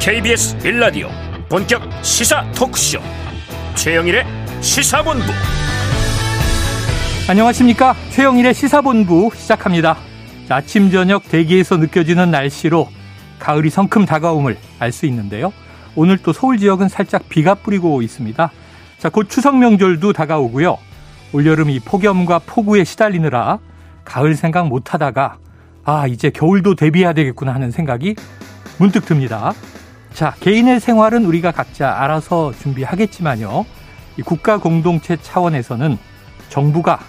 KBS 1라디오 본격 시사 토크쇼. 최영일의 시사본부. 안녕하십니까? 최영일의 시사본부 시작합니다. 아침 저녁 대기에서 느껴지는 날씨로 가을이 성큼 다가옴을 알 수 있는데요. 오늘 또 서울 지역은 살짝 비가 뿌리고 있습니다. 자, 곧 추석 명절도 다가오고요. 올여름 이 폭염과 폭우에 시달리느라 가을 생각 못 하다가 아, 이제 겨울도 대비해야 되겠구나 하는 생각이 문득 듭니다. 자, 개인의 생활은 우리가 각자 알아서 준비하겠지만요. 이 국가 공동체 차원에서는 정부가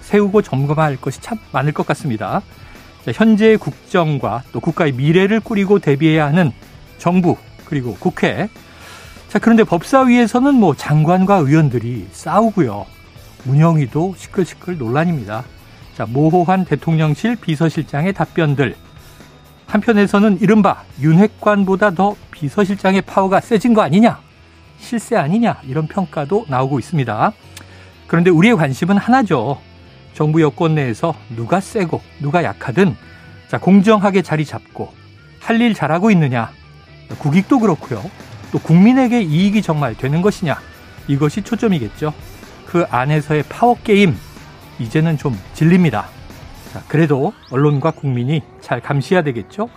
세우고 점검할 것이 참 많을 것 같습니다. 자, 현재의 국정과 또 국가의 미래를 꾸리고 대비해야 하는 정부 그리고 국회. 자, 그런데 법사위에서는 뭐 장관과 의원들이 싸우고요. 운영위도 시끌시끌 논란입니다. 자, 모호한 대통령실 비서실장의 답변들. 한편에서는 이른바 윤핵관보다 더 비서실장의 파워가 세진 거 아니냐? 실세 아니냐? 이런 평가도 나오고 있습니다. 그런데 우리의 관심은 하나죠. 정부 여권 내에서 누가 세고 누가 약하든 자, 공정하게 자리 잡고 할 일 잘하고 있느냐? 국익도 그렇고요. 또 국민에게 이익이 정말 되는 것이냐? 이것이 초점이겠죠. 그 안에서의 파워 게임 이제는 좀 질립니다. 자, 그래도 언론과 국민이 잘 감시해야 되겠죠.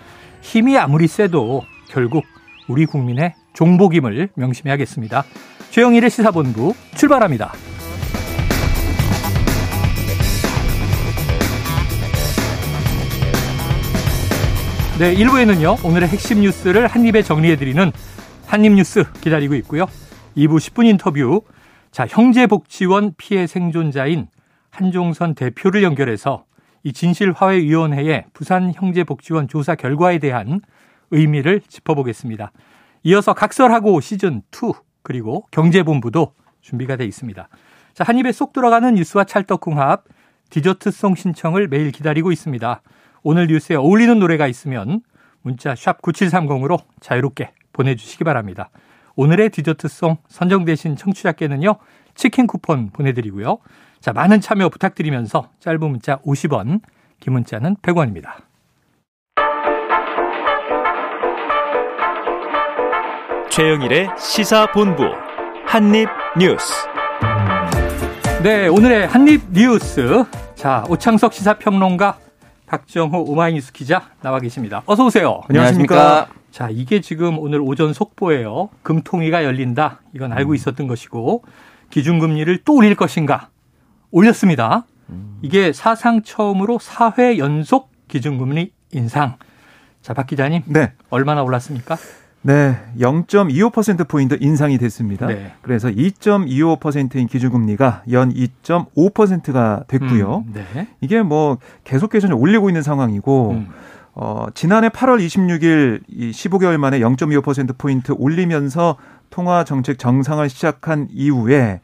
힘이 아무리 세도 결국 우리 국민의 종복임을 명심해야겠습니다. 최영일의 시사본부 출발합니다. 네, 1부에는요, 오늘의 핵심 뉴스를 한입에 정리해드리는 한입뉴스 기다리고 있고요. 2부 10분 인터뷰, 자, 형제복지원 피해 생존자인 한종선 대표를 연결해서 이 진실화해위원회의 부산 형제복지원 조사 결과에 대한 의미를 짚어보겠습니다. 이어서 각설하고 시즌2 그리고 경제본부도 준비가 돼 있습니다. 자, 한 입에 쏙 들어가는 뉴스와 찰떡궁합 디저트송 신청을 매일 기다리고 있습니다. 오늘 뉴스에 어울리는 노래가 있으면 문자 샵 9730으로 자유롭게 보내주시기 바랍니다. 오늘의 디저트송 선정되신 청취자께는요, 치킨 쿠폰 보내드리고요. 자, 많은 참여 부탁드리면서 짧은 문자 50원, 긴 문자는 100원입니다. 최영일의 시사본부 한입뉴스. 네, 오늘의 한입 뉴스. 자, 오창석 시사평론가 박정호 오마이뉴스 기자 나와 계십니다. 어서 오세요. 안녕하십니까. 자, 이게 지금 오늘 오전 속보예요. 금통위가 열린다. 이건 알고 있었던 것이고 기준금리를 또 올릴 것인가? 올렸습니다. 이게 사상 처음으로 4회 연속 기준금리 인상. 자, 박 기자님. 네. 얼마나 올랐습니까? 네, 0.25%포인트 인상이 됐습니다. 네. 그래서 2.25%인 기준금리가 연 2.5%가 됐고요. 음, 네. 이게 뭐 계속해서 올리고 있는 상황이고, 음. 어, 지난해 8월 26일 이 15개월 만에 0.25%포인트 올리면서 통화 정책 정상화를 시작한 이후에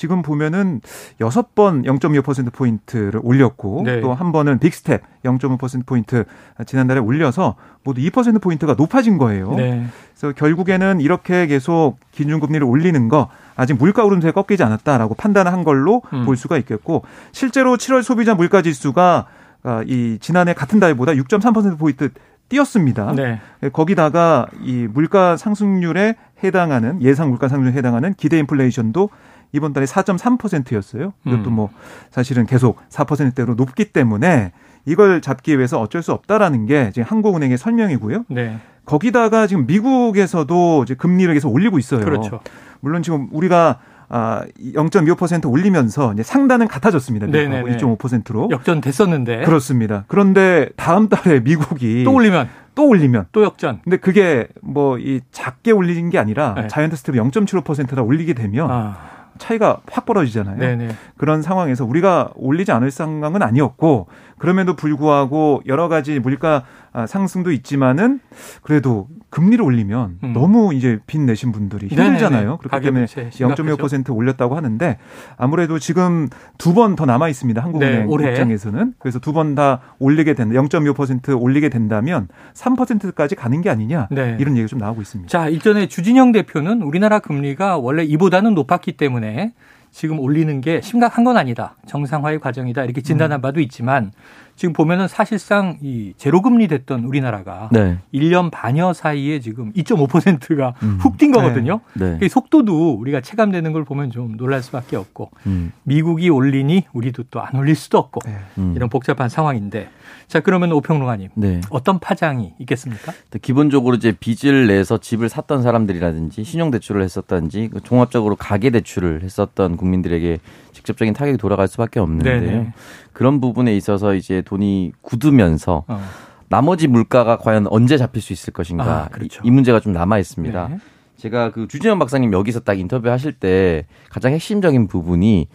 지금 보면은 여섯 번 0.25%포인트를 올렸고 네. 또한 번은 big step 0.5%포인트 지난달에 올려서 모두 2%포인트가 높아진 거예요. 네. 그래서 결국에는 이렇게 계속 기준금리를 올리는 거 아직 물가 오름세에 꺾이지 않았다라고 판단한 걸로 음. 볼 수가 있겠고 실제로 7월 소비자 물가 지수가 아, 이 지난해 같은 달보다 6.3%포인트 뛰었습니다. 네. 거기다가 이 물가 상승률에 해당하는 예상 물가 상승률에 해당하는 기대 인플레이션도 이번 달에 4.3%였어요. 이것도 음. 뭐 사실은 계속 4%대로 높기 때문에 이걸 잡기 위해서 어쩔 수 없다라는 게 지금 한국은행의 설명이고요. 네. 거기다가 지금 미국에서도 이제 금리를 계속 올리고 있어요. 그렇죠. 물론 지금 우리가 아, 0.25% 올리면서 이제 상단은 같아졌습니다. 네네 2.5%로. 역전됐었는데. 그렇습니다. 그런데 다음 달에 미국이 또 올리면 또 올리면 또 역전. 근데 그게 뭐 이 작게 올리는 게 아니라 네. giant step 0.75%다 올리게 되면 아. 차이가 확 벌어지잖아요. 네네. 그런 상황에서 우리가 올리지 않을 상황은 아니었고 그럼에도 불구하고 여러 가지 물가 아, 상승도 있지만은 그래도 금리를 올리면 음. 너무 이제 빚 내신 분들이 힘들잖아요. 그렇기 때문에 0.5% 올렸다고 하는데 아무래도 지금 두 번 더 남아 있습니다. 한국은행 네, 입장에서는 그래서 두 번 다 올리게 된다. 0.5% 올리게 된다면 3%까지 가는 게 아니냐 네. 이런 얘기가 좀 나오고 있습니다. 자 일전에 주진영 대표는 우리나라 금리가 원래 이보다는 높았기 때문에 지금 올리는 게 심각한 건 아니다. 정상화의 과정이다. 이렇게 진단한 음. 바도 있지만 지금 보면은 사실상 이 제로금리 됐던 우리나라가 네. 1년 반여 사이에 지금 2.5%가 음. 훅뛴 거거든요. 네. 네. 속도도 우리가 체감되는 걸 보면 좀 놀랄 수밖에 없고 음. 미국이 올리니 우리도 또 안 올릴 수도 없고 네. 음. 이런 복잡한 상황인데 자 그러면 오평론가님 네. 어떤 파장이 있겠습니까? 기본적으로 이제 빚을 내서 집을 샀던 사람들이라든지 신용대출을 했었던지 그 종합적으로 가계대출을 했었던 국민들에게 직접적인 타격이 돌아갈 수밖에 없는데요. 네네. 그런 부분에 있어서 이제 돈이 굳으면서 어. 나머지 물가가 과연 언제 잡힐 수 있을 것인가 아, 그렇죠. 이, 이, 문제가 좀 남아 있습니다. 네. 제가 그 주진원 박사님 여기서 딱 인터뷰 하실 때 가장 핵심적인 부분이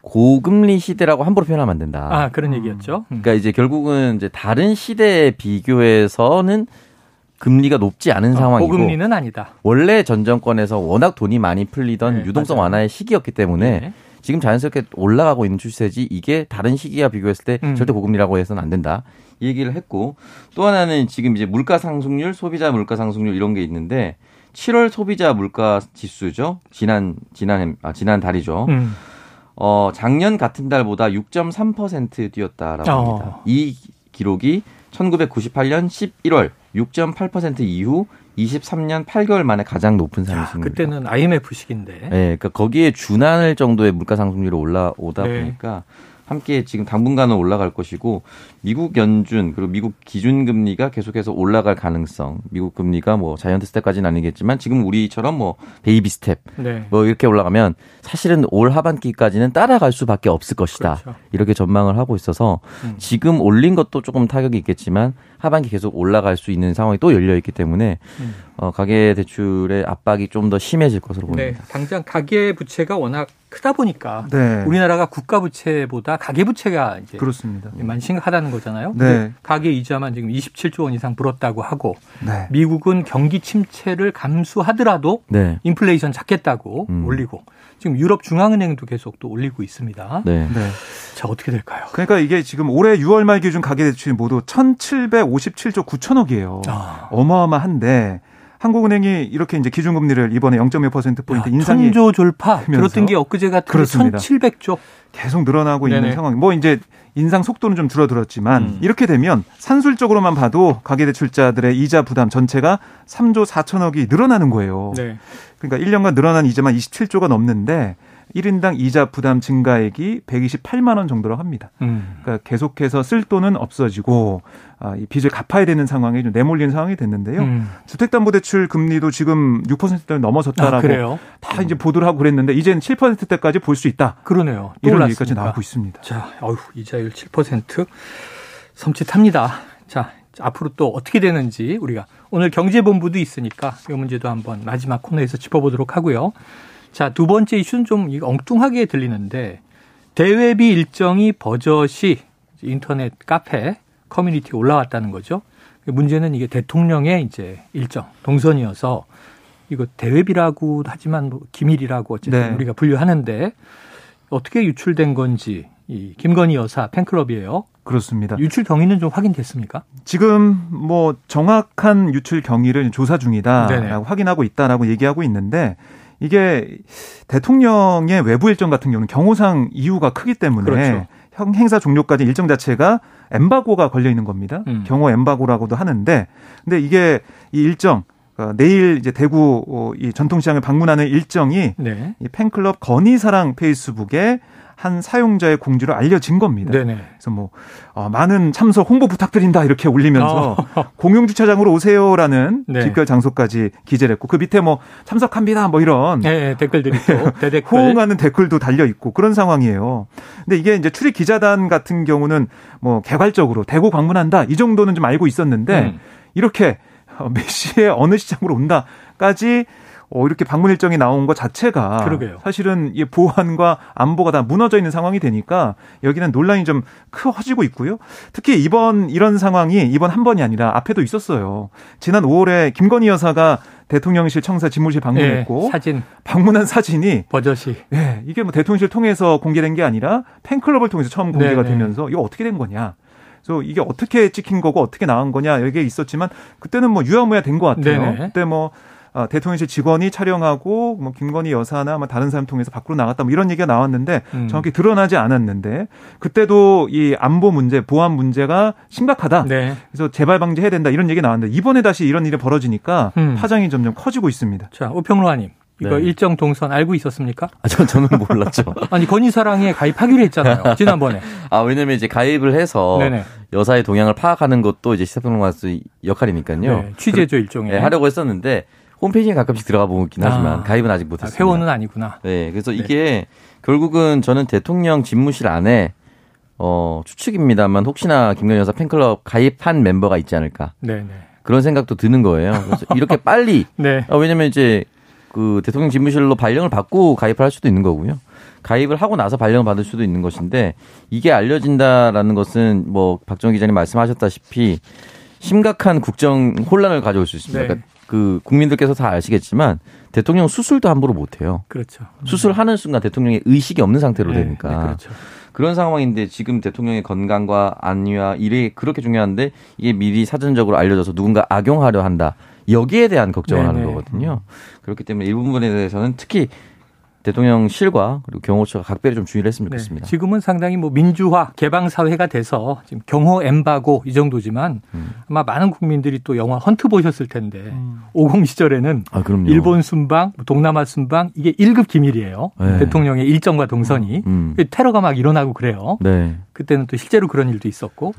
고금리 시대라고 함부로 표현하면 안 된다. 아, 그런 얘기였죠. 음. 그러니까 이제 결국은 이제 다른 시대에 비교해서는 금리가 높지 않은 어, 상황이고 고금리는 아니다. 원래 전 정권에서 워낙 돈이 많이 풀리던 네, 유동성 맞아요. 완화의 시기였기 때문에 네. 지금 자연스럽게 올라가고 있는 추세지 이게 다른 시기와 비교했을 때 음. 절대 고금리라고 해서는 안 된다. 이 얘기를 했고 또 하나는 지금 이제 물가 상승률, 소비자 물가 상승률 이런 게 있는데 7월 소비자 물가 지수죠. 지난 지난 아 지난 달이죠. 음. 어 작년 같은 달보다 6.3% 뛰었다라고 어. 합니다. 이 기록이 1998년 11월 6.8% 이후 23년 8개월 만에 가장 높은 상승입니다. 그때는 IMF 시기인데. 네, 그러니까 거기에 준할 정도의 물가 상승률이 올라오다 네. 보니까 함께 지금 당분간은 올라갈 것이고 미국 연준 그리고 미국 기준 금리가 계속해서 올라갈 가능성. 미국 금리가 뭐 자이언트 스텝까지는 아니겠지만 지금 우리처럼 뭐 baby step 네. 뭐 이렇게 올라가면 사실은 올 하반기까지는 따라갈 수밖에 없을 것이다. 그렇죠. 이렇게 전망을 하고 있어서 음. 지금 올린 것도 조금 타격이 있겠지만 하반기 계속 올라갈 수 있는 상황이 또 열려 있기 때문에 음. 어, 가계 대출의 압박이 좀 더 심해질 것으로 네, 보입니다. 네, 당장 가계 부채가 워낙 크다 보니까 네. 우리나라가 국가 부채보다 가계 부채가 이제 그렇습니다. 많이 심각하다는 거잖아요. 네. 가계 이자만 지금 27조 원 이상 불었다고 하고 네. 미국은 경기 침체를 감수하더라도 네. 인플레이션 잡겠다고 음. 올리고 지금 유럽 중앙은행도 계속 또 올리고 있습니다. 네. 네. 자 어떻게 될까요? 그러니까 이게 지금 올해 6월 말 기준 가계 대출이 모두 1,757조 9천억이에요. 아. 어마어마한데 한국은행이 이렇게 이제 기준금리를 이번에 0.1% 포인트 인상이 천조 졸파 들었던 게 엊그제 같은 1,700조 계속 늘어나고 네네. 있는 상황. 뭐 이제 인상 속도는 좀 줄어들었지만 음. 이렇게 되면 산술적으로만 봐도 가계대출자들의 이자 부담 전체가 3조 4천억이 늘어나는 거예요. 네. 그러니까 1년간 늘어난 이자만 27조가 넘는데 1인당 이자 부담 증가액이 128만 원 정도로 합니다. 음. 그러니까 계속해서 쓸 돈은 없어지고 아, 이 빚을 갚아야 되는 상황에 좀 내몰리는 상황이 됐는데요. 음. 주택담보대출 금리도 지금 6%대를 넘어섰다라고 아, 다 이제 보도를 하고 그랬는데 이제는 7%대까지 볼 수 있다. 그러네요. 이런 얘기까지 나오고 있습니다. 자, 어휴, 이자율 7% 섬찟합니다. 자, 앞으로 또 어떻게 되는지 우리가 오늘 경제본부도 있으니까 이 문제도 한번 마지막 코너에서 짚어보도록 하고요. 자, 두 번째 이슈는 좀 엉뚱하게 들리는데 대외비 일정이 버젓이 인터넷 카페 커뮤니티에 올라왔다는 거죠. 문제는 이게 대통령의 이제 일정 동선이어서 이거 대외비라고 하지만 뭐 기밀이라고 어쨌든 네. 우리가 분류하는데 어떻게 유출된 건지 이 김건희 여사 팬클럽이에요. 그렇습니다. 유출 경위는 좀 확인됐습니까? 지금 뭐 정확한 유출 경위를 조사 중이다라고 확인하고 있다라고 얘기하고 있는데 이게 대통령의 외부 일정 같은 경우는 경호상 이유가 크기 때문에 그렇죠. 행사 종료까지 일정 자체가 엠바고가 걸려 있는 겁니다. 음. 경호 엠바고라고도 하는데 근데 이게 이 일정 어, 내일 이제 대구 어, 이 전통시장을 방문하는 일정이 네. 이 팬클럽 건희사랑 페이스북에 한 사용자의 공지로 알려진 겁니다. 네네. 그래서 뭐 어, 많은 참석 홍보 부탁드린다 이렇게 올리면서 어. 공용 주차장으로 오세요라는 네. 집결 장소까지 기재를 했고 그 밑에 뭐 참석합니다 뭐 이런 네, 네 댓글들이 또 대댓글 호응하는 댓글도 달려 있고 그런 상황이에요. 근데 이게 이제 출입 기자단 같은 경우는 뭐 개괄적으로 대구 방문한다 이 정도는 좀 알고 있었는데 음. 이렇게 몇 시에 어느 시장으로 온다까지 어, 이렇게 방문 일정이 나온 것 자체가 그러게요. 사실은 이 보안과 안보가 다 무너져 있는 상황이 되니까 여기는 논란이 좀 커지고 있고요. 특히 이번 이런 상황이 이번 한 번이 아니라 앞에도 있었어요. 지난 5월에 김건희 여사가 대통령실 청사 집무실 방문했고 네, 사진 방문한 사진이 버젓이 네, 이게 뭐 대통령실 통해서 공개된 게 아니라 팬클럽을 통해서 처음 공개가 네, 네. 되면서 이거 어떻게 된 거냐? 그래서 이게 어떻게 찍힌 거고 어떻게 나온 거냐 여기에 있었지만 그때는 뭐 유야무야 된 것 같아요. 네네. 그때 뭐 어, 대통령실 직원이 촬영하고 뭐 김건희 여사나 뭐 다른 사람 통해서 밖으로 나갔다 뭐 이런 얘기가 나왔는데 음. 정확히 드러나지 않았는데 그때도 이 안보 문제, 보안 문제가 심각하다. 네. 그래서 재발 방지해야 된다 이런 얘기 나왔는데 이번에 다시 이런 일이 벌어지니까 음. 파장이 점점 커지고 있습니다. 자, 오평로아님. 이거 네. 일정 동선 알고 있었습니까? 아, 저, 저는 몰랐죠. 아니, 건희사랑에 가입하기로 했잖아요. 지난번에. 아, 왜냐면 이제 가입을 해서 네네. 여사의 동향을 파악하는 것도 이제 시사평론가의 역할이니까요. 네, 취재죠, 일종의. 네, 하려고 했었는데 홈페이지에 가끔씩 들어가 보긴 하지만 아, 가입은 아직 못했어요. 아, 회원은 아니구나. 네, 그래서 네. 이게 결국은 저는 대통령 집무실 안에 어, 추측입니다만 혹시나 김건희 여사 팬클럽 가입한 멤버가 있지 않을까. 네 네. 그런 생각도 드는 거예요. 그래서 이렇게 빨리. 네. 어, 왜냐면 이제 그 대통령 집무실로 발령을 받고 가입을 할 수도 있는 거고요. 가입을 하고 나서 발령을 받을 수도 있는 것인데 이게 알려진다라는 것은 뭐 박정희 기자님 말씀하셨다시피 심각한 국정 혼란을 가져올 수 있습니다. 네. 그러니까 그 국민들께서 다 아시겠지만 대통령 수술도 함부로 못 해요. 그렇죠. 수술하는 순간 대통령의 의식이 없는 상태로 네. 되니까. 네, 그렇죠. 그런 상황인데 지금 대통령의 건강과 안위와 일이 그렇게 중요한데 이게 미리 사전적으로 알려져서 누군가 악용하려 한다. 여기에 대한 걱정을 네네. 하는 네. 거거든요. 그렇기 때문에 이 부분에 대해서는 특히 대통령실과 그리고 경호처가 각별히 좀 주의를 했으면 네. 좋겠습니다. 네. 지금은 상당히 뭐 민주화 개방 사회가 돼서 지금 경호 엠바고 이 정도지만 음. 아마 많은 국민들이 또 영화 헌트 보셨을 텐데 음. 50 시절에는 아, 일본 순방, 뭐 동남아 순방 이게 1급 기밀이에요. 네. 대통령의 일정과 동선이 음. 음. 테러가 막 일어나고 그래요. 네. 그때는 또 실제로 그런 일도 있었고.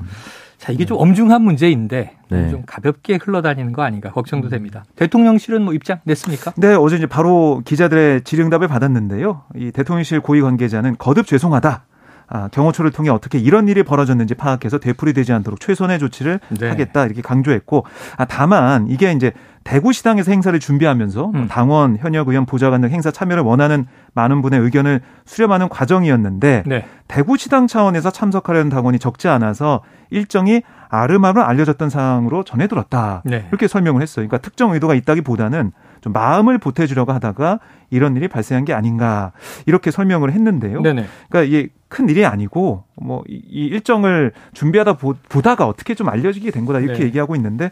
음. 자, 이게 좀 엄중한 문제인데 네. 좀 가볍게 흘러다니는 거 아닌가 걱정도 음. 됩니다. 대통령실은 뭐 입장 냈습니까? 네, 어제 이제 바로 기자들의 질의응답을 받았는데요. 이 대통령실 고위 관계자는 거듭 죄송하다. 아, 경호처를 통해 어떻게 이런 일이 벌어졌는지 파악해서 되풀이되지 않도록 최선의 조치를 네. 하겠다 이렇게 강조했고 아, 다만 이게 이제 대구시당에서 행사를 준비하면서 뭐 음. 당원, 현역 의원, 보좌관 등 행사 참여를 원하는 많은 분의 의견을 수렴하는 과정이었는데 네. 대구시당 차원에서 참석하려는 당원이 적지 않아서 일정이 아름아름 알려졌던 상황으로 전해들었다. 네. 이렇게 설명을 했어요. 그러니까 특정 의도가 있다기보다는 좀 마음을 보태주려고 하다가 이런 일이 발생한 게 아닌가 이렇게 설명을 했는데요. 네네. 그러니까 이게 큰 일이 아니고 뭐 이 일정을 준비하다 보 다가 어떻게 좀 알려지게 된 거다 이렇게 네. 얘기하고 있는데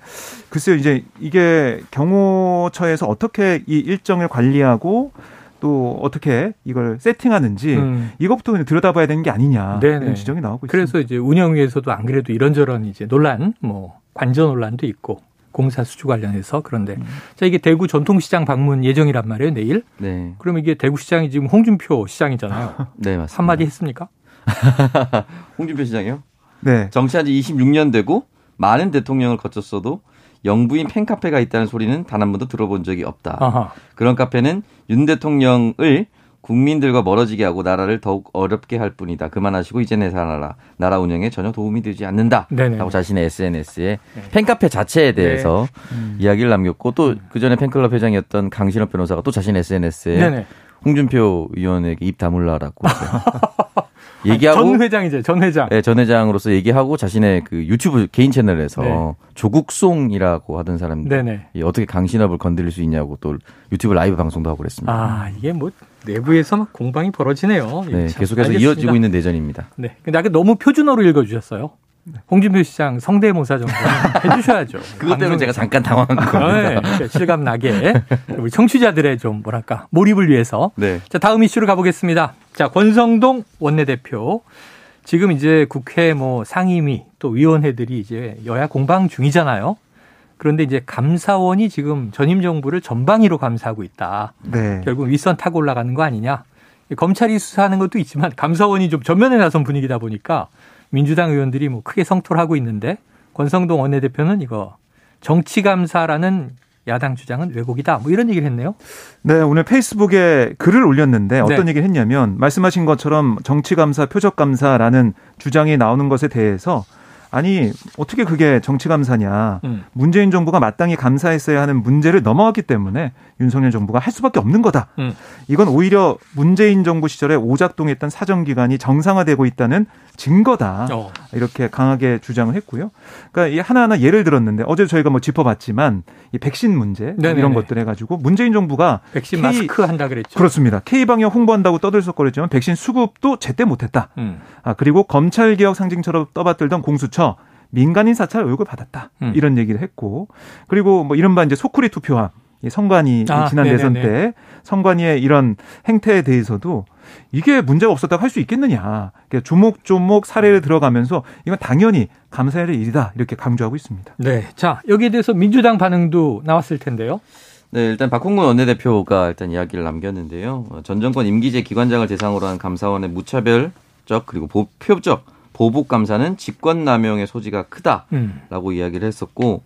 글쎄요 이제 이게 경호처에서 어떻게 이 일정을 관리하고 또 어떻게 이걸 세팅하는지 음. 이것부터 들여다봐야 되는 게 아니냐 네네. 이런 지적이 나오고 있습니다. 그래서 이제 운영위에서도 안 그래도 이런저런 이제 논란, 뭐 관저 논란도 있고 공사 수주 관련해서 그런데 음. 자 이게 대구 전통시장 방문 예정이란 말이에요 내일. 네. 그러면 이게 대구시장이 지금 홍준표 시장이잖아요. 네 맞습니다. 한마디 했습니까? 홍준표 시장이요? 네. 정치한 지 26년 되고 많은 대통령을 거쳤어도 영부인 팬카페가 있다는 소리는 단 한 번도 들어본 적이 없다. 아하. 그런 카페는 윤 대통령을 국민들과 멀어지게 하고 나라를 더욱 어렵게 할 뿐이다. 그만하시고 이제 내 나라 나라 운영에 전혀 도움이 되지 않는다. 네네. 라고 자신의 SNS에 네. 팬카페 자체에 대해서 네. 음. 이야기를 남겼고 또 그 전에 팬클럽 회장이었던 강신업 변호사가 또 자신 의 SNS에 네네. 홍준표 의원에게 입 다물라라고 얘기하고 전 회장이죠. 전 회장. 네, 전 회장으로서 얘기하고 자신의 그 유튜브 개인 채널에서 네. 조국송이라고 하던 사람들 네네. 어떻게 강신업을 건드릴 수 있냐고 또 유튜브 라이브 방송도 하고 그랬습니다. 아 이게 뭐 내부에서 막 공방이 벌어지네요. 네, 계속해서 알겠습니다. 이어지고 있는 내전입니다. 네, 근데 아까 너무 표준어로 읽어 주셨어요. 홍준표 시장 성대모사 정도 해주셔야죠. 그것 때문에 제가 잠깐 당황한 겁니다. 네, 실감 나게 우리 청취자들의 좀 뭐랄까 몰입을 위해서. 네. 자 다음 이슈로 가보겠습니다. 자 권성동 원내대표 지금 이제 국회 뭐 상임위 또 위원회들이 이제 여야 공방 중이잖아요. 그런데 이제 감사원이 지금 전임 정부를 전방위로 감사하고 있다. 네. 결국 윗선 타고 올라가는 거 아니냐. 검찰이 수사하는 것도 있지만 감사원이 좀 전면에 나선 분위기다 보니까 민주당 의원들이 뭐 크게 성토를 하고 있는데 권성동 원내대표는 이거 정치감사라는 야당 주장은 왜곡이다. 뭐 이런 얘기를 했네요. 네, 오늘 페이스북에 글을 올렸는데 어떤 네. 얘기를 했냐면 말씀하신 것처럼 정치감사, 표적감사라는 주장이 나오는 것에 대해서 아니 어떻게 그게 정치 감사냐? 음. 문재인 정부가 마땅히 감사했어야 하는 문제를 넘어갔기 때문에 윤석열 정부가 할 수밖에 없는 거다. 음. 이건 오히려 문재인 정부 시절에 오작동했던 사정 기관이 정상화되고 있다는 증거다. 어. 이렇게 강하게 주장을 했고요. 그러니까 이 하나하나 예를 들었는데 어제 저희가 뭐 짚어봤지만 이 백신 문제 네네네. 이런 것들 해가지고 문재인 정부가 백신 K, 마스크 한다 그랬죠. 그렇습니다. K 방역 홍보한다고 떠들썩거렸지만 백신 수급도 제때 못했다. 음. 아 그리고 검찰 개혁 상징처럼 떠받들던 공수처 민간인 사찰 의혹을 받았다. 음. 이런 얘기를 했고 그리고 뭐 이른바 이제 소쿠리 투표함 성관이 아, 지난 네네네. 대선 때 성관이의 이런 행태에 대해서도 이게 문제가 없었다고 할 수 있겠느냐. 그러니까 조목조목 사례를 들어가면서 이건 당연히 감사해야 할 일이다. 이렇게 강조하고 있습니다. 네. 자, 여기에 대해서 민주당 반응도 나왔을 텐데요. 네, 일단 박홍근 원내대표가 일단 이야기를 남겼는데요. 전 정권 임기제 기관장을 대상으로 한 감사원의 무차별적 그리고 보표적 보복 감사는 직권 남용의 소지가 크다라고 음. 이야기를 했었고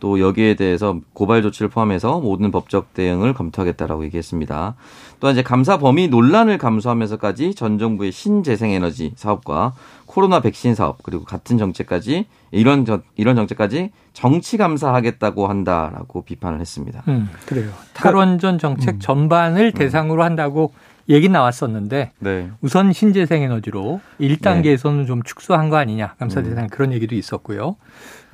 또 여기에 대해서 고발 조치를 포함해서 모든 법적 대응을 검토하겠다라고 얘기했습니다. 또한 이제 감사 범위 논란을 감수하면서까지 전 정부의 신재생에너지 사업과 코로나 백신 사업 그리고 같은 정책까지 이런 저, 이런 정책까지 정치 감사하겠다고 한다라고 비판을 했습니다. 음, 그래요. 탈원전 정책 음. 전반을 음. 대상으로 한다고 얘기 나왔었는데 네. 우선 신재생 에너지로 1단계에서는 네. 좀 축소한 거 아니냐 감사 대상 음. 그런 얘기도 있었고요.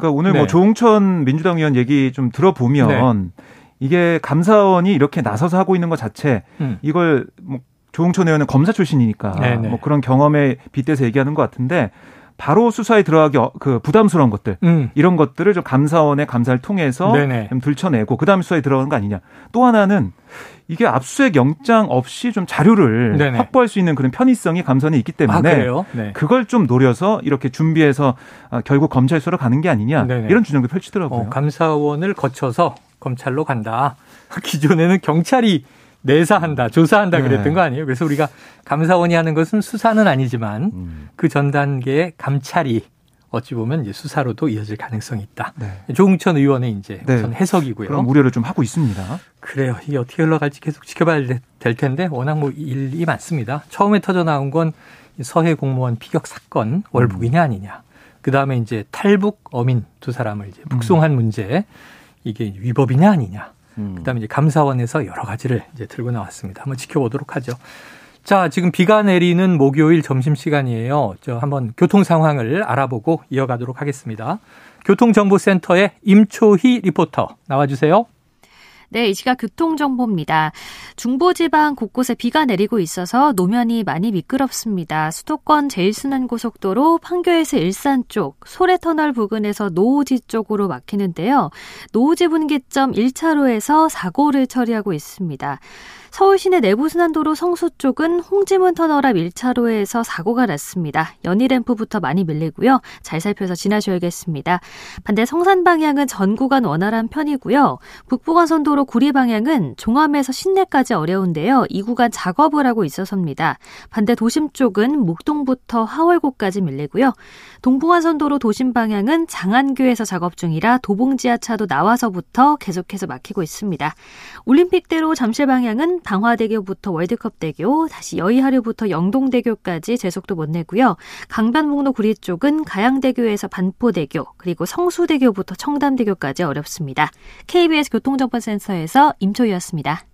그러니까 오늘 뭐 네. 뭐 조홍천 민주당 의원 얘기 좀 들어보면 네. 이게 감사원이 이렇게 나서서 하고 있는 것 자체 음. 이걸 뭐 조홍천 의원은 검사 출신이니까 네네. 네. 뭐 그런 경험에 빗대서 얘기하는 것 같은데 바로 수사에 들어가기 어, 그 부담스러운 것들 음. 이런 것들을 좀 감사원의 감사를 통해서 네네. 좀 들춰내고 그다음에 수사에 들어가는 거 아니냐. 또 하나는 이게 압수수색 영장 없이 좀 자료를 네네. 확보할 수 있는 그런 편의성이 감사원에 있기 때문에 아, 네. 그걸 좀 노려서 이렇게 준비해서 어, 결국 검찰 수로 가는 게 아니냐 네네. 이런 주장도 펼치더라고요. 어, 감사원을 거쳐서 검찰로 간다. 기존에는 경찰이 내사한다, 조사한다 네. 그랬던 네. 거 아니에요? 그래서 우리가 감사원이 하는 것은 수사는 아니지만 음. 그전 단계의 감찰이 어찌 보면 이제 수사로도 이어질 가능성이 있다. 네. 조웅천 의원의 이제 네. 우선 해석이고요. 그런 우려를 좀 하고 있습니다. 그래요. 이게 어떻게 흘러갈지 계속 지켜봐야 될 텐데 워낙 뭐 일이 많습니다. 처음에 터져 나온 건 서해 공무원 피격 사건 월북이냐 음. 아니냐. 그 다음에 이제 탈북 어민 두 사람을 이제 북송한 음. 문제 이게 위법이냐 아니냐. 음. 그다음에 이제 감사원에서 여러 가지를 이제 들고 나왔습니다. 한번 지켜보도록 하죠. 자, 지금 비가 내리는 목요일 점심 시간이에요. 저 한번 교통 상황을 알아보고 이어가도록 하겠습니다. 교통정보센터의 임초희 리포터 나와주세요. 네, 이 시각 교통정보입니다. 중부지방 곳곳에 비가 내리고 있어서 노면이 많이 미끄럽습니다. 수도권 제일순환고속도로 판교에서 일산 쪽, 소래터널 부근에서 노오지 쪽으로 막히는데요. 노오지 분기점 1차로에서 사고를 처리하고 있습니다. 서울 시내 내부순환도로 성수 쪽은 홍지문 터널 앞 1차로에서 사고가 났습니다. 연희램프부터 많이 밀리고요. 잘 살펴서 지나셔야겠습니다. 반대 성산 방향은 전 구간 원활한 편이고요. 북부간선도로 구리 방향은 종암에서 신내까지 어려운데요. 이 구간 작업을 하고 있어서입니다. 반대 도심 쪽은 목동부터 하월고까지 밀리고요. 동부간선도로 도심 방향은 장안교에서 작업 중이라 도봉 지하차도 나와서부터 계속해서 막히고 있습니다. 올림픽대로 잠실 방향은 당화대교부터 월드컵대교, 다시 여의하류부터 영동대교까지 제속도 못 내고요. 강변북로 구리 쪽은 가양대교에서 반포대교, 그리고 성수대교부터 청담대교까지 어렵습니다. KBS 교통정보센터에서 임초희였습니다.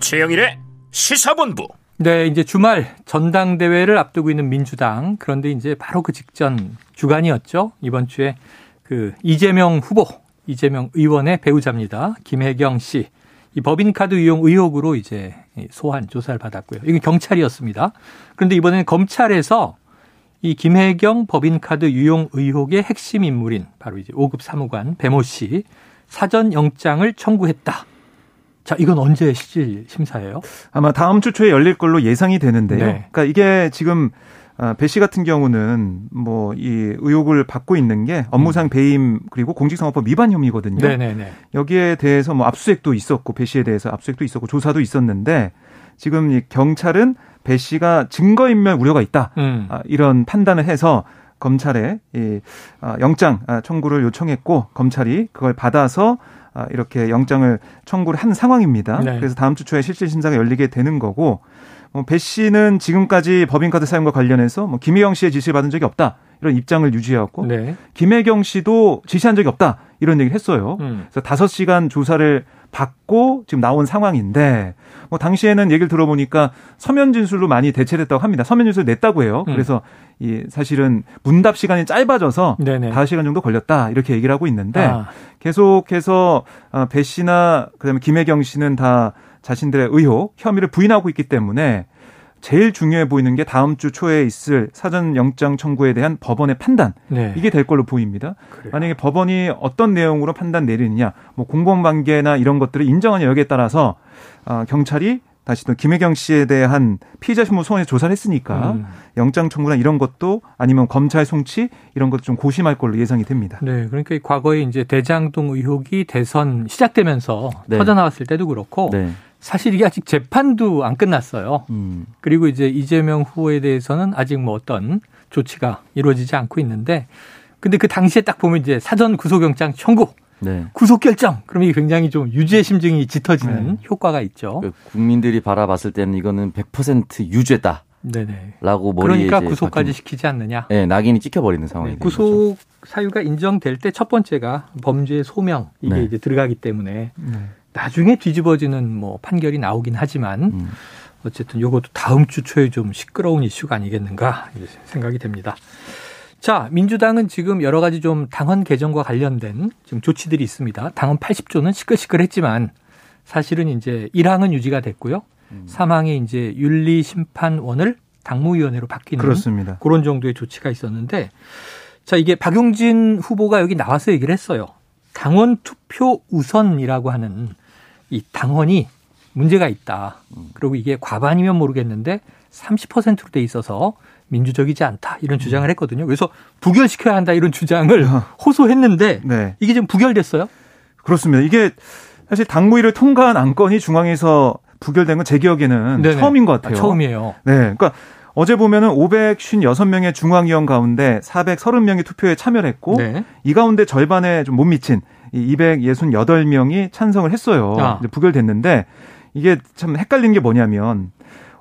최영일의 시사본부. 네, 이제 주말 전당대회를 앞두고 있는 민주당. 그런데 이제 바로 그 직전 주간이었죠. 이번 주에 그 이재명 후보, 이재명 의원의 배우자입니다. 김혜경 씨. 이 법인카드 이용 의혹으로 이제 소환 조사를 받았고요. 이건 경찰이었습니다. 그런데 이번에는 검찰에서 이 김혜경 법인카드 유용 의혹의 핵심 인물인 바로 이제 5급 사무관 배모 씨 사전 영장을 청구했다. 자, 이건 언제 실질 심사예요? 아마 다음 주 초에 열릴 걸로 예상이 되는데요. 네. 그러니까 이게 지금 아, 배씨 같은 경우는 뭐 이 의혹을 받고 있는 게 업무상 음. 배임 그리고 공직선거법 위반 혐의거든요. 네네네. 네, 네. 여기에 대해서 뭐 압수수색도 있었고 배 씨에 대해서 압수수색도 있었고 조사도 있었는데 지금 이 경찰은 배 씨가 증거인멸 우려가 있다 음. 아, 이런 판단을 해서 검찰에 이 아, 영장 청구를 요청했고 검찰이 그걸 받아서 아, 이렇게 영장을 청구를 한 상황입니다. 네. 그래서 다음 주 초에 실질 심사가 열리게 되는 거고 뭐배 씨는 지금까지 법인카드 사용과 관련해서 뭐 김혜경 씨의 지시를 받은 적이 없다 이런 입장을 유지해왔고 네. 김혜경 씨도 지시한 적이 없다 이런 얘기를 했어요. 음. 그래서 다섯 시간 조사를 받고 지금 나온 상황인데 뭐 당시에는 얘기를 들어보니까 서면 진술로 많이 대체됐다고 합니다. 서면 진술 냈다고 해요. 음. 그래서 이 사실은 문답 시간이 짧아져서 네네. 5시간 정도 걸렸다 이렇게 얘기를 하고 있는데 아. 계속해서 어, 배 씨나 그다음에 김혜경 씨는 다 자신들의 의혹, 혐의를 부인하고 있기 때문에 제일 중요해 보이는 게 다음 주 초에 있을 사전 영장 청구에 대한 법원의 판단 네. 이게 될 걸로 보입니다. 그래요. 만약에 법원이 어떤 내용으로 판단 내리느냐, 뭐 공범관계나 이런 것들을 인정하는 여기에 따라서 어, 경찰이 다시 또 김혜경 씨에 대한 피의자 신문 소원에 조사를 했으니까 음. 영장 청구나 이런 것도 아니면 검찰 송치 이런 것도 좀 고심할 걸로 예상이 됩니다. 네, 그러니까 과거에 이제 대장동 의혹이 대선 시작되면서 네. 터져 나왔을 때도 그렇고 네. 사실 이게 아직 재판도 안 끝났어요. 음. 그리고 이제 이재명 후보에 대해서는 아직 뭐 어떤 조치가 이루어지지 않고 있는데 근데 그 당시에 딱 보면 이제 사전 구속영장 청구 네. 구속 결정. 그럼 이게 굉장히 좀 유죄 심증이 짙어지는 네. 효과가 있죠. 그 국민들이 바라봤을 때는 이거는 100% 유죄다. 네네. 라고 머리에 그러니까 구속까지 박힌, 시키지 않느냐. 네, 낙인이 찍혀버리는 상황이 네, 구속 사유가 인정될 때 첫 번째가 범죄 소명 이게 네. 이제 들어가기 때문에 네. 나중에 뒤집어지는 뭐 판결이 나오긴 하지만 음. 어쨌든 요것도 다음 주 초에 좀 시끄러운 이슈가 아니겠는가 생각이 됩니다. 자, 민주당은 지금 여러 가지 좀 당헌 개정과 관련된 지금 조치들이 있습니다. 당헌 80조는 시끌시끌했지만 사실은 이제 1항은 유지가 됐고요. 음. 3항에 이제 윤리심판원을 당무위원회로 바뀌는 그렇습니다. 그런 정도의 조치가 있었는데 자, 이게 박용진 후보가 여기 나와서 얘기를 했어요. 당원 투표 우선이라고 하는 이 당헌이 문제가 있다. 음. 그리고 이게 과반이면 모르겠는데 30%로 돼 있어서 민주적이지 않다 이런 주장을 했거든요. 그래서 부결시켜야 한다 이런 주장을 어. 호소했는데 네. 이게 지금 부결됐어요? 그렇습니다. 이게 사실 당무위를 통과한 안건이 중앙에서 부결된 건 제 기억에는 네네. 처음인 것 같아요. 아, 처음이에요. 네. 그러니까 어제 보면은 556명의 중앙위원 가운데 430명이 투표에 참여를 했고 네. 이 가운데 절반에 좀 못 미친 이 268명이 찬성을 했어요. 아. 부결됐는데 이게 참 헷갈리는 게 뭐냐면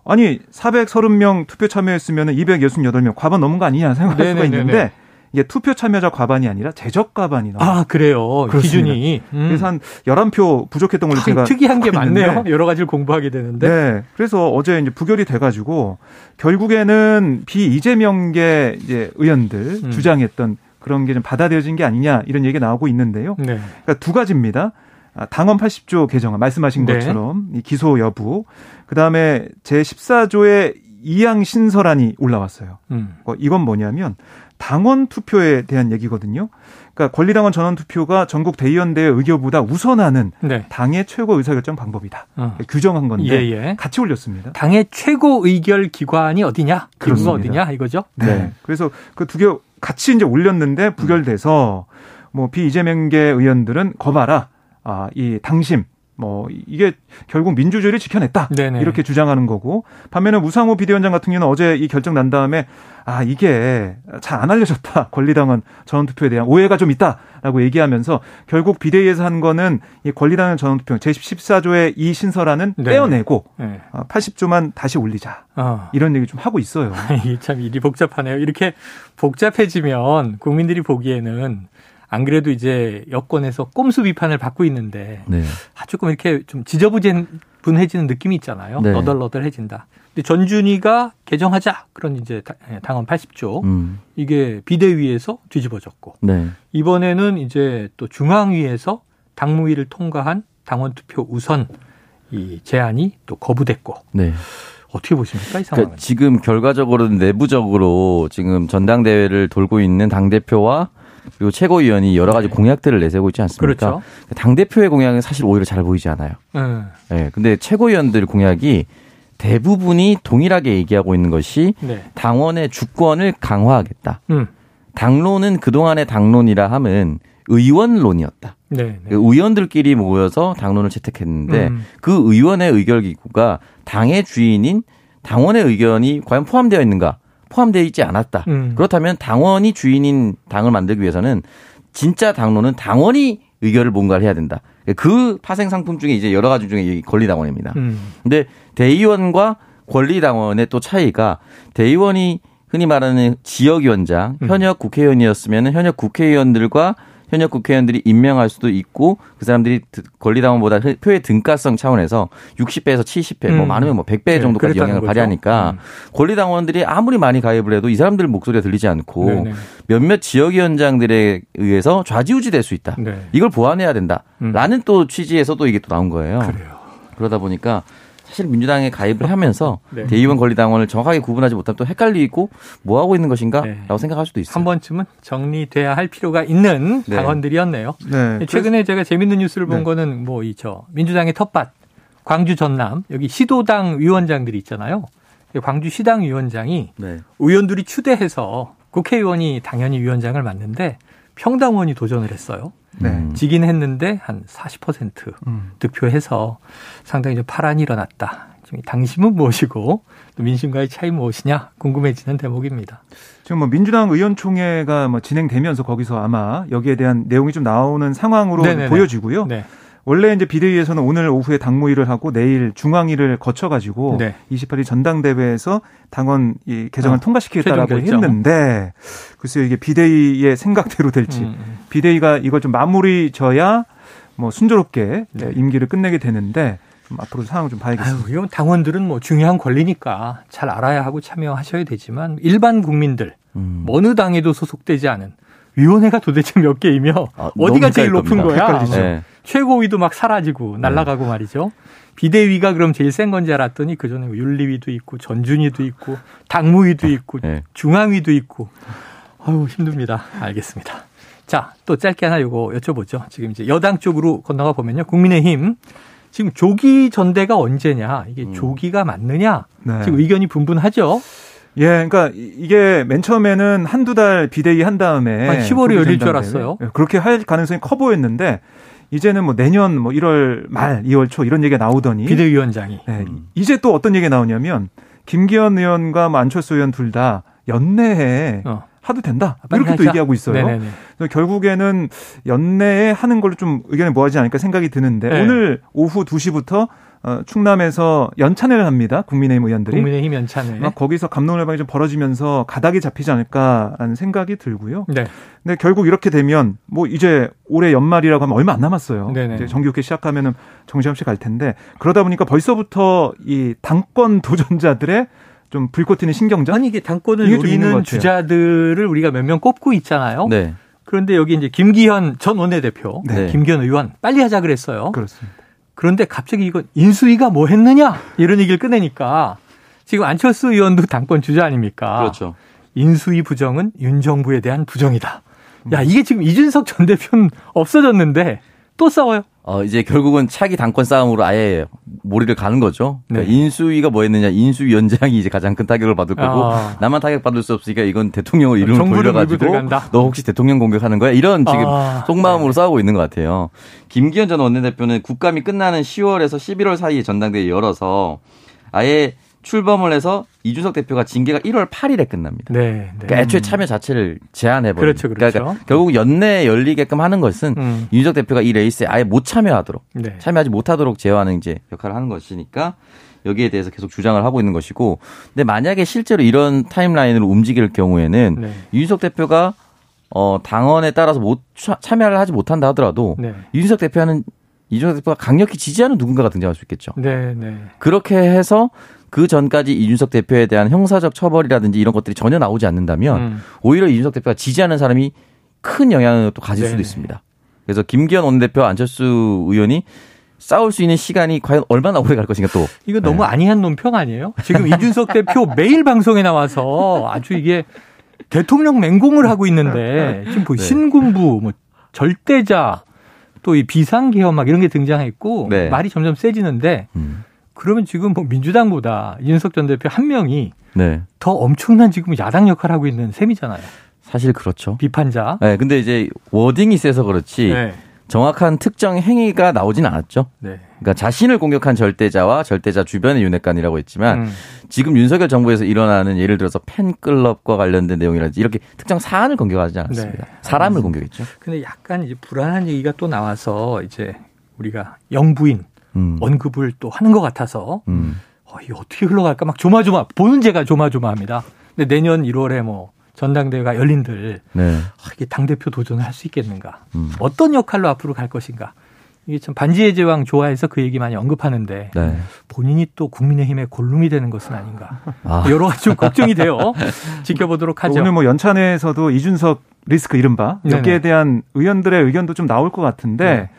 아니 430명 투표 참여했으면 268명 과반 넘은 거 아니냐 생각할 네네네네. 수가 있는데 이게 투표 참여자 과반이 아니라 제적 과반이 나와. 아, 그래요. 그렇습니다. 기준이. 음. 그래서 한 11표 부족했던 걸로 제가 특이한 게 많네요. 여러 가지를 공부하게 되는데. 네. 그래서 어제 이제 부결이 돼 가지고 결국에는 비이재명계 이제 의원들 음. 주장했던 그런 게 좀 받아들여진 게 아니냐 이런 얘기가 나오고 있는데요. 네. 그러니까 두 가지입니다. 아, 당헌 80조 개정안 말씀하신 네. 것처럼 이 기소 여부 그다음에 제 14조의 이양 신설안이 올라왔어요. 음. 어, 이건 뭐냐면 당원 투표에 대한 얘기거든요. 그러니까 권리당원 전원 투표가 전국 대의원 대회 의결보다 우선하는 네. 당의 최고 의사결정 방법이다. 어. 규정한 건데 예, 예. 같이 올렸습니다. 당의 최고 의결 기관이 어디냐? 기구가 어디냐 이거죠? 네. 네. 그래서 그 두 개 같이 이제 올렸는데 부결돼서 뭐 비이재명계 의원들은 거봐라. 아, 이 당심 뭐 이게 결국 민주주의를 지켜냈다 네네. 이렇게 주장하는 거고 반면에 우상호 비대위원장 같은 경우는 어제 이 결정 난 다음에 아 이게 잘 안 알려졌다 권리당원 전원투표에 대한 오해가 좀 있다라고 얘기하면서 결국 비대위에서 한 거는 이 권리당원 전원투표 제14조의 이 신설안은 네. 떼어내고 네. 80조만 아, 다시 올리자 어. 이런 얘기 좀 하고 있어요. 참 일이 복잡하네요. 이렇게 복잡해지면 국민들이 보기에는 안 그래도 이제 여권에서 꼼수 비판을 받고 있는데 네. 아, 조금 이렇게 좀 지저분해지는 느낌이 있잖아요. 네. 너덜너덜해진다. 근데 전준희가 개정하자 그런 이제 예, 당헌 80조 음. 이게 비대위에서 뒤집어졌고 네. 이번에는 이제 또 중앙위에서 당무위를 통과한 당원 투표 우선 이 제안이 또 거부됐고 네. 어떻게 보십니까 이 상황? 그러니까 지금 결과적으로는 내부적으로 지금 전당대회를 돌고 있는 당 대표와 그리고 최고위원이 여러 가지 네. 공약들을 내세우고 있지 않습니까? 그렇죠. 당 대표의 공약은 사실 오히려 잘 보이지 않아요. 음. 네. 근데 최고위원들 공약이 대부분이 동일하게 얘기하고 있는 것이 네. 당원의 주권을 강화하겠다. 음. 당론은 그동안의 당론이라 함은 의원론이었다. 네, 네. 그 의원들끼리 모여서 당론을 채택했는데 음. 그 의원의 의결 기구가 당의 주인인 당원의 의견이 과연 포함되어 있는가? 포함되어 있지 않았다. 음. 그렇다면 당원이 주인인 당을 만들기 위해서는 진짜 당론은 당원이 의결을 뭔가를 해야 된다. 그 파생 상품 중에 이제 여러 가지 중에 권리당원입니다. 음. 근데 대의원과 권리당원의 또 차이가 대의원이 흔히 말하는 지역위원장, 음. 현역 국회의원이었으면 현역 국회의원들과 현역 국회의원들이 임명할 수도 있고 그 사람들이 권리당원보다 표의 등가성 차원에서 60배에서 70배, 뭐 음. 뭐 많으면 뭐 100배 네, 정도까지 영향을 거죠. 발휘하니까 음. 권리당원들이 아무리 많이 가입을 해도 이 사람들 목소리가 들리지 않고 네네. 네. 몇몇 지역위원장들에 의해서 좌지우지 될 수 있다. 네. 이걸 보완해야 된다라는 음. 또 취지에서 도 이게 또 나온 거예요. 그래요. 그러다 보니까 사실 민주당에 가입을 하면서 네. 대의원 권리당원을 정확하게 구분하지 못하면 또 헷갈리고 뭐 하고 있는 것인가라고 네. 생각할 수도 있어요. 한 번쯤은 정리돼야 할 필요가 있는 네. 당원들이었네요. 네. 최근에 제가 재밌는 뉴스를 본 네. 거는 뭐 이 저 민주당의 텃밭 광주 전남 여기 시도당 위원장들이 있잖아요. 광주 시당 위원장이 네. 의원들이 추대해서 국회의원이 당연히 위원장을 맡는데 평당원이 도전을 했어요. 네. 지긴 했는데 한 40% 음. 득표해서 상당히 좀 파란이 일어났다. 지금 당심은 무엇이고 또 민심과의 차이 무엇이냐 궁금해지는 대목입니다. 지금 뭐 민주당 의원총회가 뭐 진행되면서 거기서 아마 여기에 대한 내용이 좀 나오는 상황으로 보여지고요. 네. 원래 이제 비대위에서는 오늘 오후에 당무위를 하고 내일 중앙위를 거쳐가지고 네. 28일 전당대회에서 당원 이 개정을 어, 통과시키겠다라고 했는데 글쎄요 이게 비대위의 생각대로 될지 음. 음. 비대위가 이걸 좀 마무리 져야 뭐 순조롭게 네. 임기를 끝내게 되는데 좀 앞으로 상황을 좀 봐야겠습니다. 아유, 이건 당원들은 뭐 중요한 권리니까 잘 알아야 하고 참여하셔야 되지만 일반 국민들 음. 어느 당에도 소속되지 않은 위원회가 도대체 몇 개이며 아, 어디가 제일 높은 겁니다. 거야? 네. 최고위도 막 사라지고 날아가고 네. 말이죠. 비대위가 그럼 제일 센 건지 알았더니 그 전에 뭐 윤리위도 있고 전준위도 있고 당무위도 있고 네. 중앙위도 있고 아유 힘듭니다. 알겠습니다. 자, 또 짧게 하나 요거 여쭤보죠. 지금 이제 여당 쪽으로 건너가 보면요. 국민의힘 지금 조기 전대가 언제냐? 이게 음. 조기가 맞느냐? 네. 지금 의견이 분분하죠. 예, 그러니까 이게 맨 처음에는 한두 달 비대위 한 다음에 한 10월에 열릴 줄 알았어요. 예, 그렇게 할 가능성이 커 보였는데 이제는 뭐 내년 뭐 1월 말, 2월 초 이런 얘기가 나오더니 비대위원장이 네, 이제 또 어떤 얘기가 나오냐면 김기현 의원과 뭐 안철수 의원 둘 다 연내에 어. 하도 된다 이렇게 또 얘기하고 있어요. 결국에는 연내에 하는 걸로 좀 의견이 모아지지 않을까 생각이 드는데 네. 오늘 오후 2시부터 어, 충남에서 연찬회를 합니다. 국민의힘 의원들이. 국민의힘 연찬회. 막 거기서 감론을박이 좀 벌어지면서 가닥이 잡히지 않을까라는 생각이 들고요. 네. 근데 결국 이렇게 되면 뭐 이제 올해 연말이라고 하면 얼마 안 남았어요. 네네. 이제 정기국회 시작하면은 정시없이 갈 텐데 그러다 보니까 벌써부터 이 당권 도전자들의 좀 불꽃 튀는 신경전. 아니 이게 당권을 이게 노리는 주자들을 우리가 몇 명 꼽고 있잖아요. 네. 그런데 여기 이제 김기현 전 원내대표, 네. 김기현 의원 빨리 하자 그랬어요. 그렇습니다. 그런데 갑자기 이거 인수위가 뭐 했느냐 이런 얘기를 꺼내니까 지금 안철수 의원도 당권 주자 아닙니까? 그렇죠. 인수위 부정은 윤 정부에 대한 부정이다. 야 이게 지금 이준석 전 대표는 없어졌는데 또 싸워요. 어, 이제 결국은 차기 당권 싸움으로 아예 몰이를 가는 거죠. 그러니까 네. 인수위가 뭐 했느냐. 인수위원장이 이제 가장 큰 타격을 받을 거고 아. 나만 타격 받을 수 없으니까 이건 대통령을 이름을 돌려가지고 너 혹시 대통령 공격하는 거야? 이런 지금 아. 속마음으로 네. 싸우고 있는 것 같아요. 김기현 전 원내대표는 국감이 끝나는 10월에서 11월 사이에 전당대회 열어서 아예 출범을 해서 이준석 대표가 징계가 1월 8일에 끝납니다. 네, 네. 그러니까 애초에 참여 자체를 제한해버린. 그렇죠, 그렇죠. 그러니까 결국 연내에 열리게끔 하는 것은 음. 이준석 대표가 이 레이스에 아예 못 참여하도록, 네. 참여하지 못하도록 제어하는 이제 역할을 하는 것이니까 여기에 대해서 계속 주장을 하고 있는 것이고, 근데 만약에 실제로 이런 타임라인으로 움직일 경우에는 네. 이준석 대표가 어 당원에 따라서 못 참여를 하지 못한다 하더라도 네. 이준석 대표는 이준석 대표가 강력히 지지하는 누군가가 등장할 수 있겠죠. 네, 네. 그렇게 해서 그 전까지 이준석 대표에 대한 형사적 처벌이라든지 이런 것들이 전혀 나오지 않는다면 음. 오히려 이준석 대표가 지지하는 사람이 큰 영향을 또 가질 네 수도 있습니다. 그래서 김기현 원내대표 안철수 의원이 싸울 수 있는 시간이 과연 얼마나 오래 갈 것인가 또. 이거 너무 네. 아니한 논평 아니에요? 지금 이준석 대표 매일 방송에 나와서 아주 이게 대통령 맹공을 하고 있는데 지금 뭐 네. 신군부, 뭐 절대자, 또 이 비상계엄 막 이런 게 등장했고 네. 말이 점점 세지는데 음. 그러면 지금 뭐 민주당보다 이준석 전 대표 한 명이 네. 더 엄청난 지금 야당 역할을 하고 있는 셈이잖아요. 사실 그렇죠. 비판자. 네, 근데 이제 워딩이 세서 그렇지 네. 정확한 특정 행위가 나오진 않았죠. 네. 그러니까 자신을 공격한 절대자와 절대자 주변의 윤핵관이라고 했지만 음. 지금 윤석열 정부에서 일어나는 예를 들어서 팬클럽과 관련된 내용이라든지 이렇게 특정 사안을 공격하지 않았습니다. 네. 사람을 공격했죠. 근데 약간 이제 불안한 얘기가 또 나와서 이제 우리가 영부인 음. 언급을 또 하는 것 같아서 음. 어, 이게 어떻게 흘러갈까 막 조마조마 보는 제가 조마조마합니다. 근데 내년 1월에 뭐 전당대회가 열린들 네. 아, 이게 당 대표 도전을 할 수 있겠는가? 음. 어떤 역할로 앞으로 갈 것인가? 이게 참 반지의 제왕 좋아해서 그 얘기 많이 언급하는데 네. 본인이 또 국민의힘의 골룸이 되는 것은 아닌가 아. 여러 가지 좀 걱정이 돼요. 지켜보도록 하죠. 오늘 뭐 연찬회에서도 이준석 리스크 이른바 여기에 대한 의원들의 의견도 좀 나올 것 같은데 네.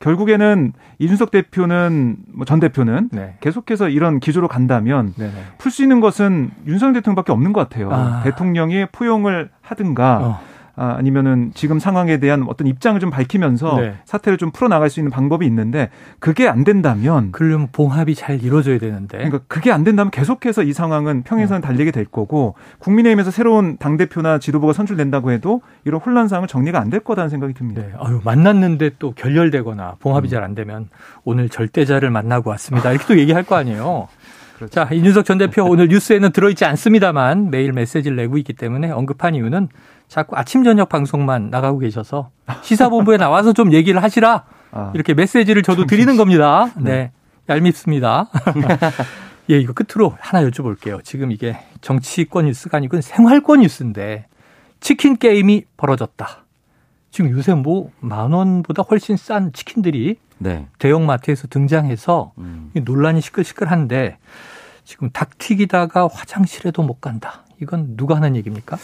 결국에는 이준석 대표는 뭐 전 대표는 네. 계속해서 이런 기조로 간다면 풀 수 있는 것은 윤석열 대통령밖에 없는 것 같아요. 아. 대통령이 포용을 하든가 어. 아, 아니면은 지금 상황에 대한 어떤 입장을 좀 밝히면서 네. 사태를 좀 풀어 나갈 수 있는 방법이 있는데 그게 안 된다면 그러면 봉합이 잘 이루어져야 되는데 그러니까 그게 안 된다면 계속해서 이 상황은 평행선을 네. 달리게 될 거고 국민의힘에서 새로운 당 대표나 지도부가 선출된다고 해도 이런 혼란 상황은 정리가 안 될 거다는 생각이 듭니다. 네. 아유, 만났는데 또 결렬되거나 봉합이 음. 잘안 되면 오늘 절대자를 만나고 왔습니다. 이렇게 또 얘기할 거 아니에요. 그렇죠. 자, 이준석 전 대표 오늘 뉴스에는 들어있지 않습니다만 매일 메시지를 내고 있기 때문에 언급한 이유는 자꾸 아침 저녁 방송만 나가고 계셔서 시사본부에 나와서 좀 얘기를 하시라 아, 이렇게 메시지를 저도 드리는 겁니다. 네, 네. 얄밉습니다. 예, 이거 끝으로 하나 여쭤볼게요. 지금 이게 정치권 뉴스가 아니고 생활권 뉴스인데 치킨 게임이 벌어졌다. 지금 요새 뭐 만 원보다 훨씬 싼 치킨들이 네. 대형 마트에서 등장해서 음. 논란이 시끌시끌한데 지금 닭 튀기다가 화장실에도 못 간다. 이건 누가 하는 얘기입니까?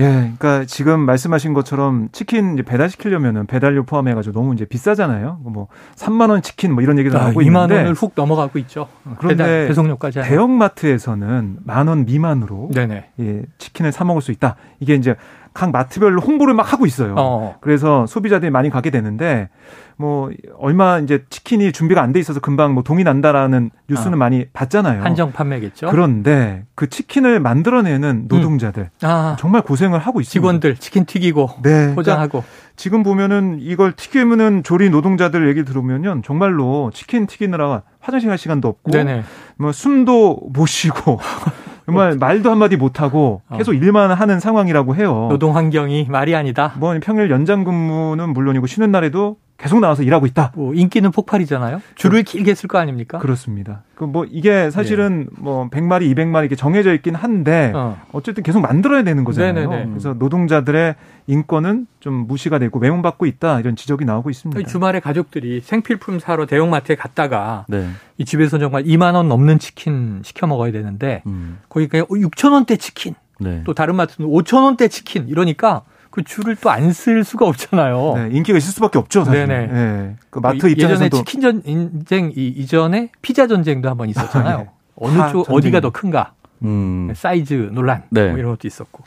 예, 그러니까 지금 말씀하신 것처럼 치킨 이제 배달 시키려면은 배달료 포함해가지고 너무 이제 비싸잖아요. 뭐 3만 원 치킨 뭐 이런 얘기도 아, 나오고 2만 있는데 2만 원을 훅 넘어가고 있죠. 그런데 배달, 배송료까지 대형마트에서는 만 원 미만으로 네네. 예, 치킨을 사 먹을 수 있다. 이게 이제 각 마트별로 홍보를 막 하고 있어요. 어. 그래서 소비자들이 많이 가게 되는데 뭐 얼마 이제 치킨이 준비가 안 돼 있어서 금방 뭐 동이 난다라는 뉴스는 아. 많이 봤잖아요. 한정 판매겠죠. 그런데 그 치킨을 만들어내는 노동자들 음. 아. 정말 고생을 하고 있습니다. 직원들 치킨 튀기고 네. 포장하고 그러니까 지금 보면은 이걸 튀기면은 조리 노동자들 얘기 들으면요 정말로 치킨 튀기느라 화장실 갈 시간도 없고 네네. 뭐 숨도 못 쉬고 정말 말도 한마디 못하고 어. 계속 어. 일만 하는 상황이라고 해요. 노동 환경이 말이 아니다. 뭐 평일 연장 근무는 물론이고 쉬는 날에도 계속 나와서 일하고 있다. 뭐 인기는 폭발이잖아요. 줄을 그, 길게 쓸 거 아닙니까? 그렇습니다. 그 뭐 이게 사실은 네. 뭐 100마리, 200마리 이렇게 정해져 있긴 한데 어. 쨌든 계속 만들어야 되는 거잖아요. 네네네. 그래서 노동자들의 인권은 좀 무시가 되고 외면받고 있다 이런 지적이 나오고 있습니다. 주말에 가족들이 생필품 사러 대형마트에 갔다가 네. 이 집에서 정말 2만 원 넘는 치킨 시켜 먹어야 되는데 음. 거기 그냥 6천 원대 치킨 네. 또 다른 마트는 5천 원대 치킨 이러니까 그 줄을 또 안 쓸 수가 없잖아요. 네, 인기가 있을 수밖에 없죠, 사실. 네네. 네. 그 마트 뭐 입장에서도 예전에 치킨 전쟁 이전에 피자 전쟁도 한번 있었잖아요. 아, 네. 어느 쪽 어디가 더 큰가? 음. 사이즈 논란 네. 뭐 이런 것도 있었고.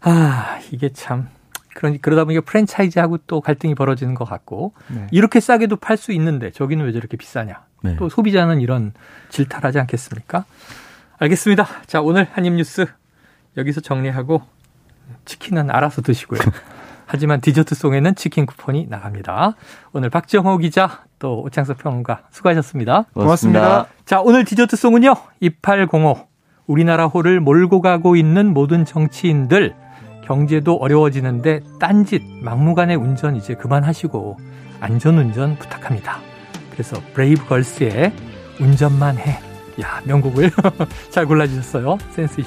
아, 이게 참 그러니 그러다 보니까 프랜차이즈하고 또 갈등이 벌어지는 것 같고 네. 이렇게 싸게도 팔 수 있는데 저기는 왜 저렇게 비싸냐? 네. 또 소비자는 이런 질타하지 않겠습니까? 알겠습니다. 자, 오늘 한입 뉴스 여기서 정리하고 치킨은 알아서 드시고요. 하지만 디저트송에는 치킨 쿠폰이 나갑니다. 오늘 박정호 기자 또 오창석 평론가 수고하셨습니다. 고맙습니다. 고맙습니다. 자, 오늘 디저트송은요. 2805 우리나라 호를 몰고 가고 있는 모든 정치인들 경제도 어려워지는데 딴짓 막무가내 운전 이제 그만하시고 안전운전 부탁합니다. 그래서 브레이브 걸스의 운전만 해. 야, 명곡을 잘 골라주셨어요. 센스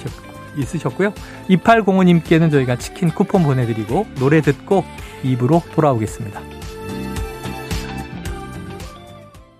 있으셨고요. 2805님께는 저희가 치킨 쿠폰 보내드리고 노래 듣고 입으로 돌아오겠습니다.